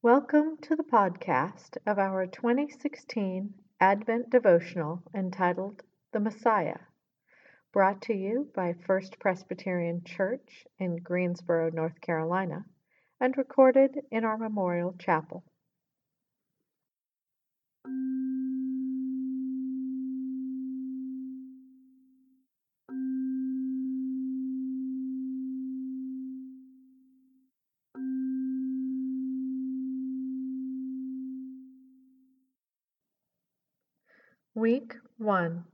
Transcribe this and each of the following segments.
Welcome to the podcast of our 2016 Advent devotional entitled The Messiah, brought to you by First Presbyterian Church in Greensboro, North Carolina, and recorded in our Memorial Chapel. Week 1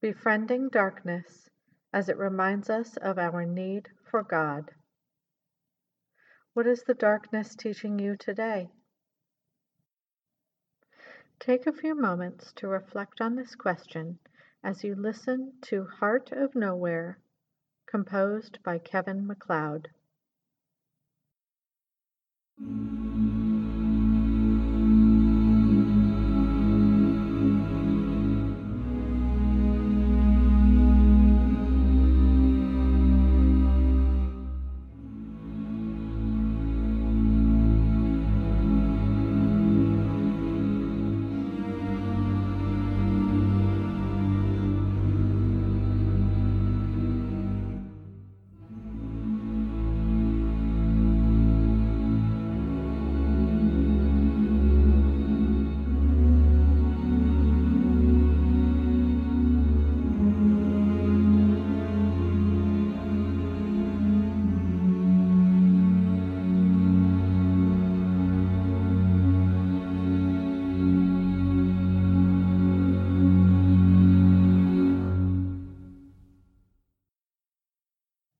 Befriending Darkness as it reminds us of our need for God. What is the darkness teaching you today? Take a few moments to reflect on this question as you listen to Heart of Nowhere, composed by Kevin MacLeod.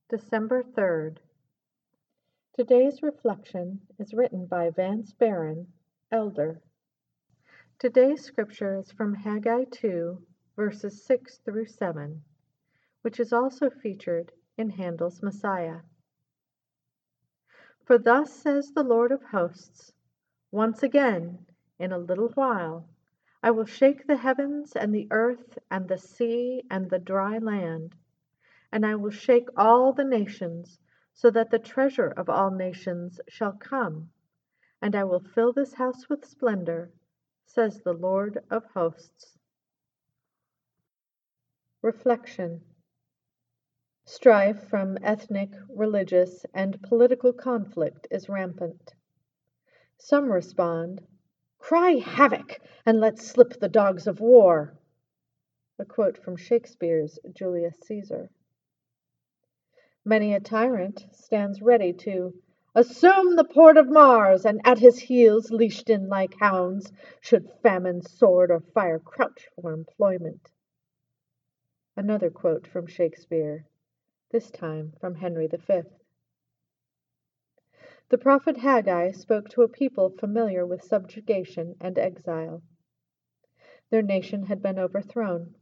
December 3rd. Today's reflection is written by Vance Barron, Elder. Today's scripture is from Haggai 2, verses 6 through 7, which is also featured in Handel's Messiah. For thus says the Lord of hosts, once again, in a little while, I will shake the heavens and the earth and the sea and the dry land and I will shake all the nations, so that the treasure of all nations shall come, and I will fill this house with splendor, says the Lord of hosts. Reflection Strife from ethnic, religious, and political conflict is rampant. Some respond, Cry havoc, and let slip the dogs of war. A quote from Shakespeare's Julius Caesar. Many a tyrant stands ready to Assume the port of Mars, and at his heels, Leashed in like hounds, should famine, sword, or fire Crouch for employment. Another quote from Shakespeare, this time from Henry V. The prophet Haggai spoke to a people familiar with subjugation and exile. Their nation had been overthrown.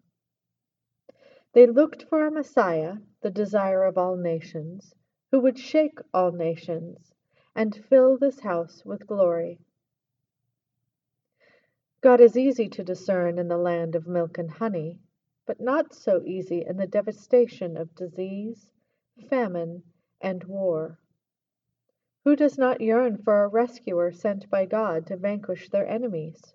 They looked for a Messiah, the desire of all nations, who would shake all nations and fill this house with glory. God is easy to discern in the land of milk and honey, but not so easy in the devastation of disease, famine, and war. Who does not yearn for a rescuer sent by God to vanquish their enemies?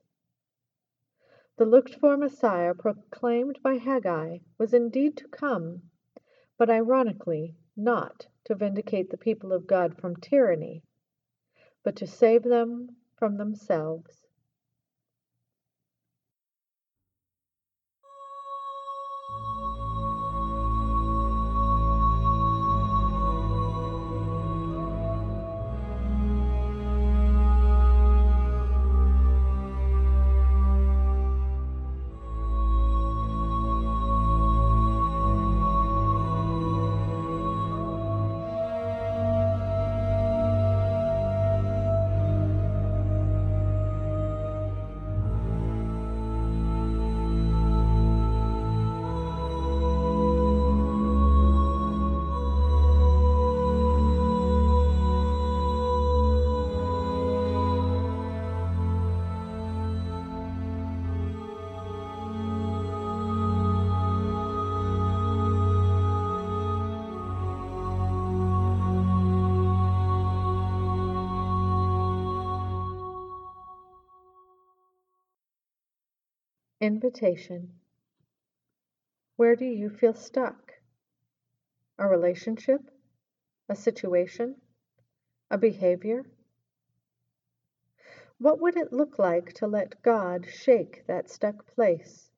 The looked for Messiah proclaimed by Haggai was indeed to come, but ironically not to vindicate the people of God from tyranny, but to save them from themselves. Invitation. Where do you feel stuck? A relationship? A situation? A behavior? What would it look like to let God shake that stuck place?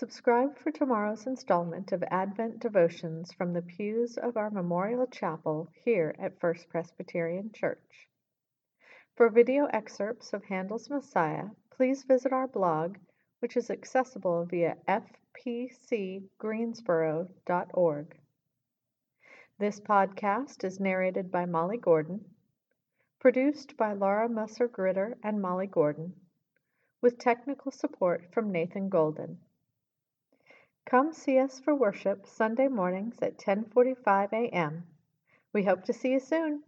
Subscribe for tomorrow's installment of Advent devotions from the pews of our Memorial Chapel here at First Presbyterian Church. For video excerpts of Handel's Messiah, please visit our blog, which is accessible via fpcgreensboro.org. This podcast is narrated by Molly Gordon, produced by Laura Musser Gritter and Molly Gordon, with technical support from Nathan Golden. Come see us for worship Sunday mornings at 10:45 a.m. We hope to see you soon.